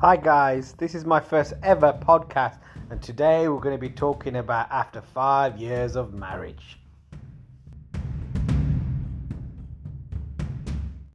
Hi, guys, this is my first ever podcast, and today we're going to be talking about after five years of marriage.